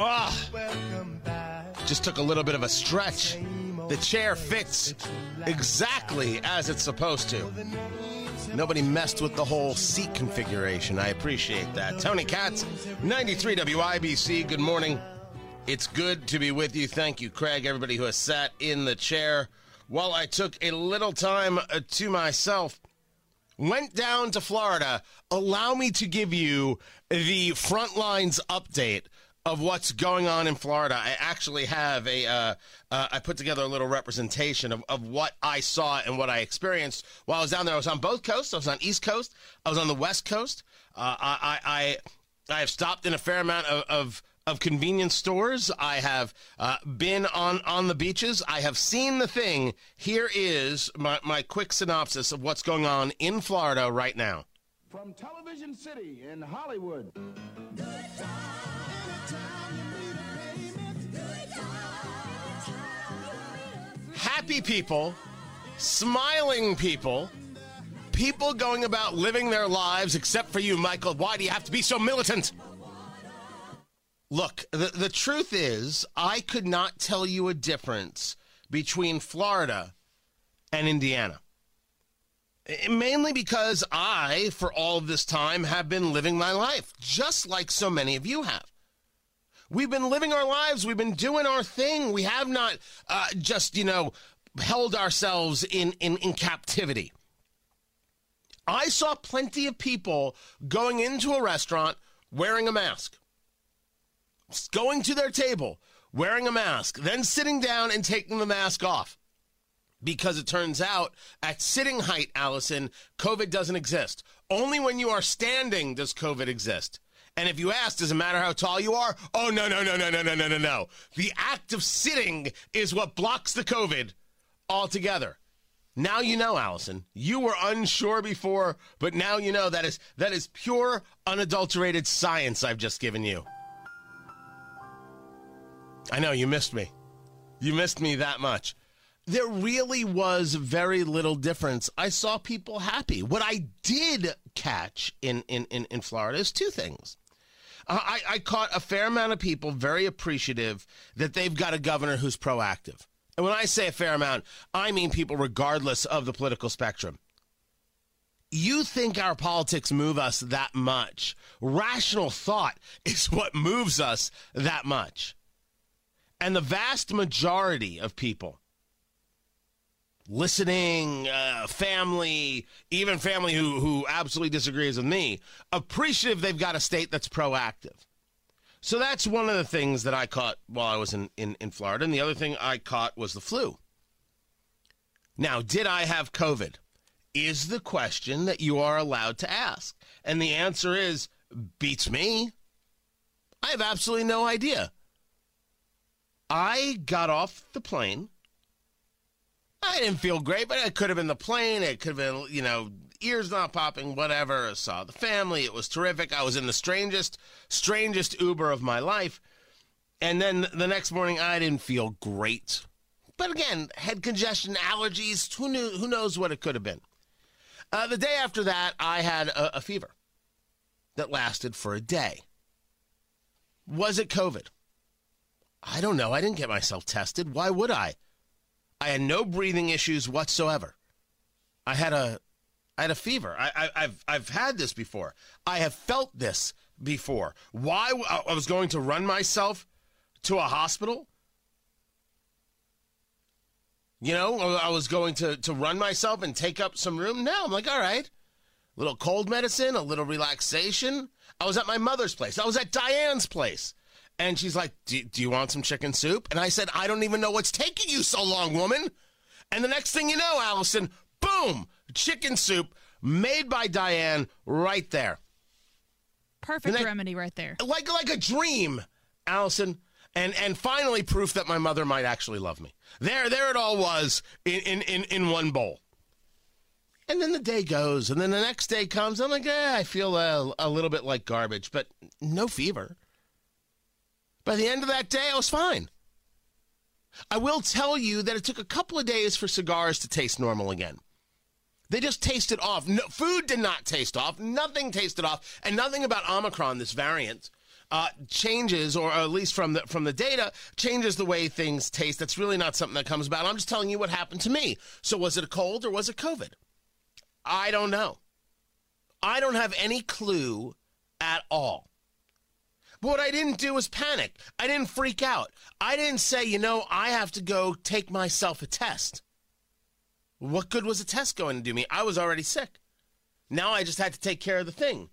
Ah, just took a little bit of a stretch. The chair fits exactly as it's supposed to. Nobody messed with the whole seat configuration. I appreciate that. Tony Katz, 93 WIBC. Good morning. It's good to be with you. Thank you, Craig, everybody who has sat in the chair while I took a little time uh, to myself. Went down to Florida. Allow me to give you the front lines update of what's going on in Florida. I actually have a. Uh, uh, I put together a little representation of, of what I saw and what I experienced while I was down there. I was on both coasts. I was on East Coast. I was on the West Coast. Uh, I, I I have stopped in a fair amount of, of of convenience stores. I have uh, been on, on the beaches. I have seen the thing. Here is my, my quick synopsis of what's going on in Florida right now. From Television City in Hollywood. Happy people, smiling people, people going about living their lives, except for you, Michael. Why do you have to be so militant? Look, the, the truth is, I could not tell you a difference between Florida and Indiana. Eh, Mainly because I, for all of this time, have been living my life, just like so many of you have. We've been living our lives. We've been doing our thing. We have not uh, just, you know, held ourselves in, in, in captivity. I saw plenty of people going into a restaurant wearing a mask, going to their table wearing a mask, then sitting down and taking the mask off. Because it turns out at sitting height, Allison, COVID doesn't exist. Only when you are standing does COVID exist. And if you ask, does it matter how tall you are? Oh, no, no, no, no, no, no, no, no, no. The act of sitting is what blocks the COVID altogether. Now you know, Allison. You were unsure before, but now you know that is that is pure, unadulterated science I've just given you. I know you missed me. You missed me that much. There really was very little difference. I saw people happy. What I did catch in, in, in, in Florida is two things. I, I caught a fair amount of people very appreciative that they've got a governor who's proactive. And when I say a fair amount, I mean people regardless of the political spectrum. You think our politics move us that much. Rational thought is what moves us that much. And the vast majority of people listening, uh, family, even family who, who absolutely disagrees with me, appreciative they've got a state that's proactive. So that's one of the things that I caught while I was in, in, in Florida. And the other thing I caught was the flu. Now, did I have COVID? Is the question that you are allowed to ask. And the answer is beats me. I have absolutely no idea. I got off the plane. I didn't feel great, but it could have been the plane. It could have been, you know, ears not popping, whatever. Saw the family. It was terrific. I was in the strangest, strangest Uber of my life. And then the next morning, I didn't feel great. But again, head congestion, allergies, who knew? Who knows what it could have been? Uh, the day after that, I had a, a fever that lasted for a day. Was it COVID? I don't know. I didn't get myself tested. Why would I? I had no breathing issues whatsoever. I had a, I had a fever. I, have I've had this before. I have felt this before. Why I was going to run myself to a hospital? You know, I was going to to run myself and take up some room. No, I'm like, all right, a little cold medicine, a little relaxation. I was at my mother's place. I was at Diane's place. And she's like, do, you want some chicken soup? And I said, I don't even know what's taking you so long, woman. And the next thing you know, Allison, boom, chicken soup made by Diane right there. Perfect remedy right there. Like like a dream, Allison. And and finally proof that my mother might actually love me. There, there it all was in in, in, in one bowl. And then the day goes, and then the next day comes. I'm like, eh, I feel a, a little bit like garbage, but no fever. By the end of that day, I was fine. I will tell you that it took a couple of days for cigars to taste normal again. They just tasted off. No, food did not taste off. Nothing tasted off. And nothing about Omicron, this variant, uh, changes, or at least from the from the data, changes the way things taste. That's really not something that comes about. I'm just telling you what happened to me. So was it a cold or was it COVID? I don't know. I don't have any clue at all. But what I didn't do was panic. I didn't freak out. I didn't say, you know, I have to go take myself a test. What good was a test going to do me? I was already sick. Now I just had to take care of the thing.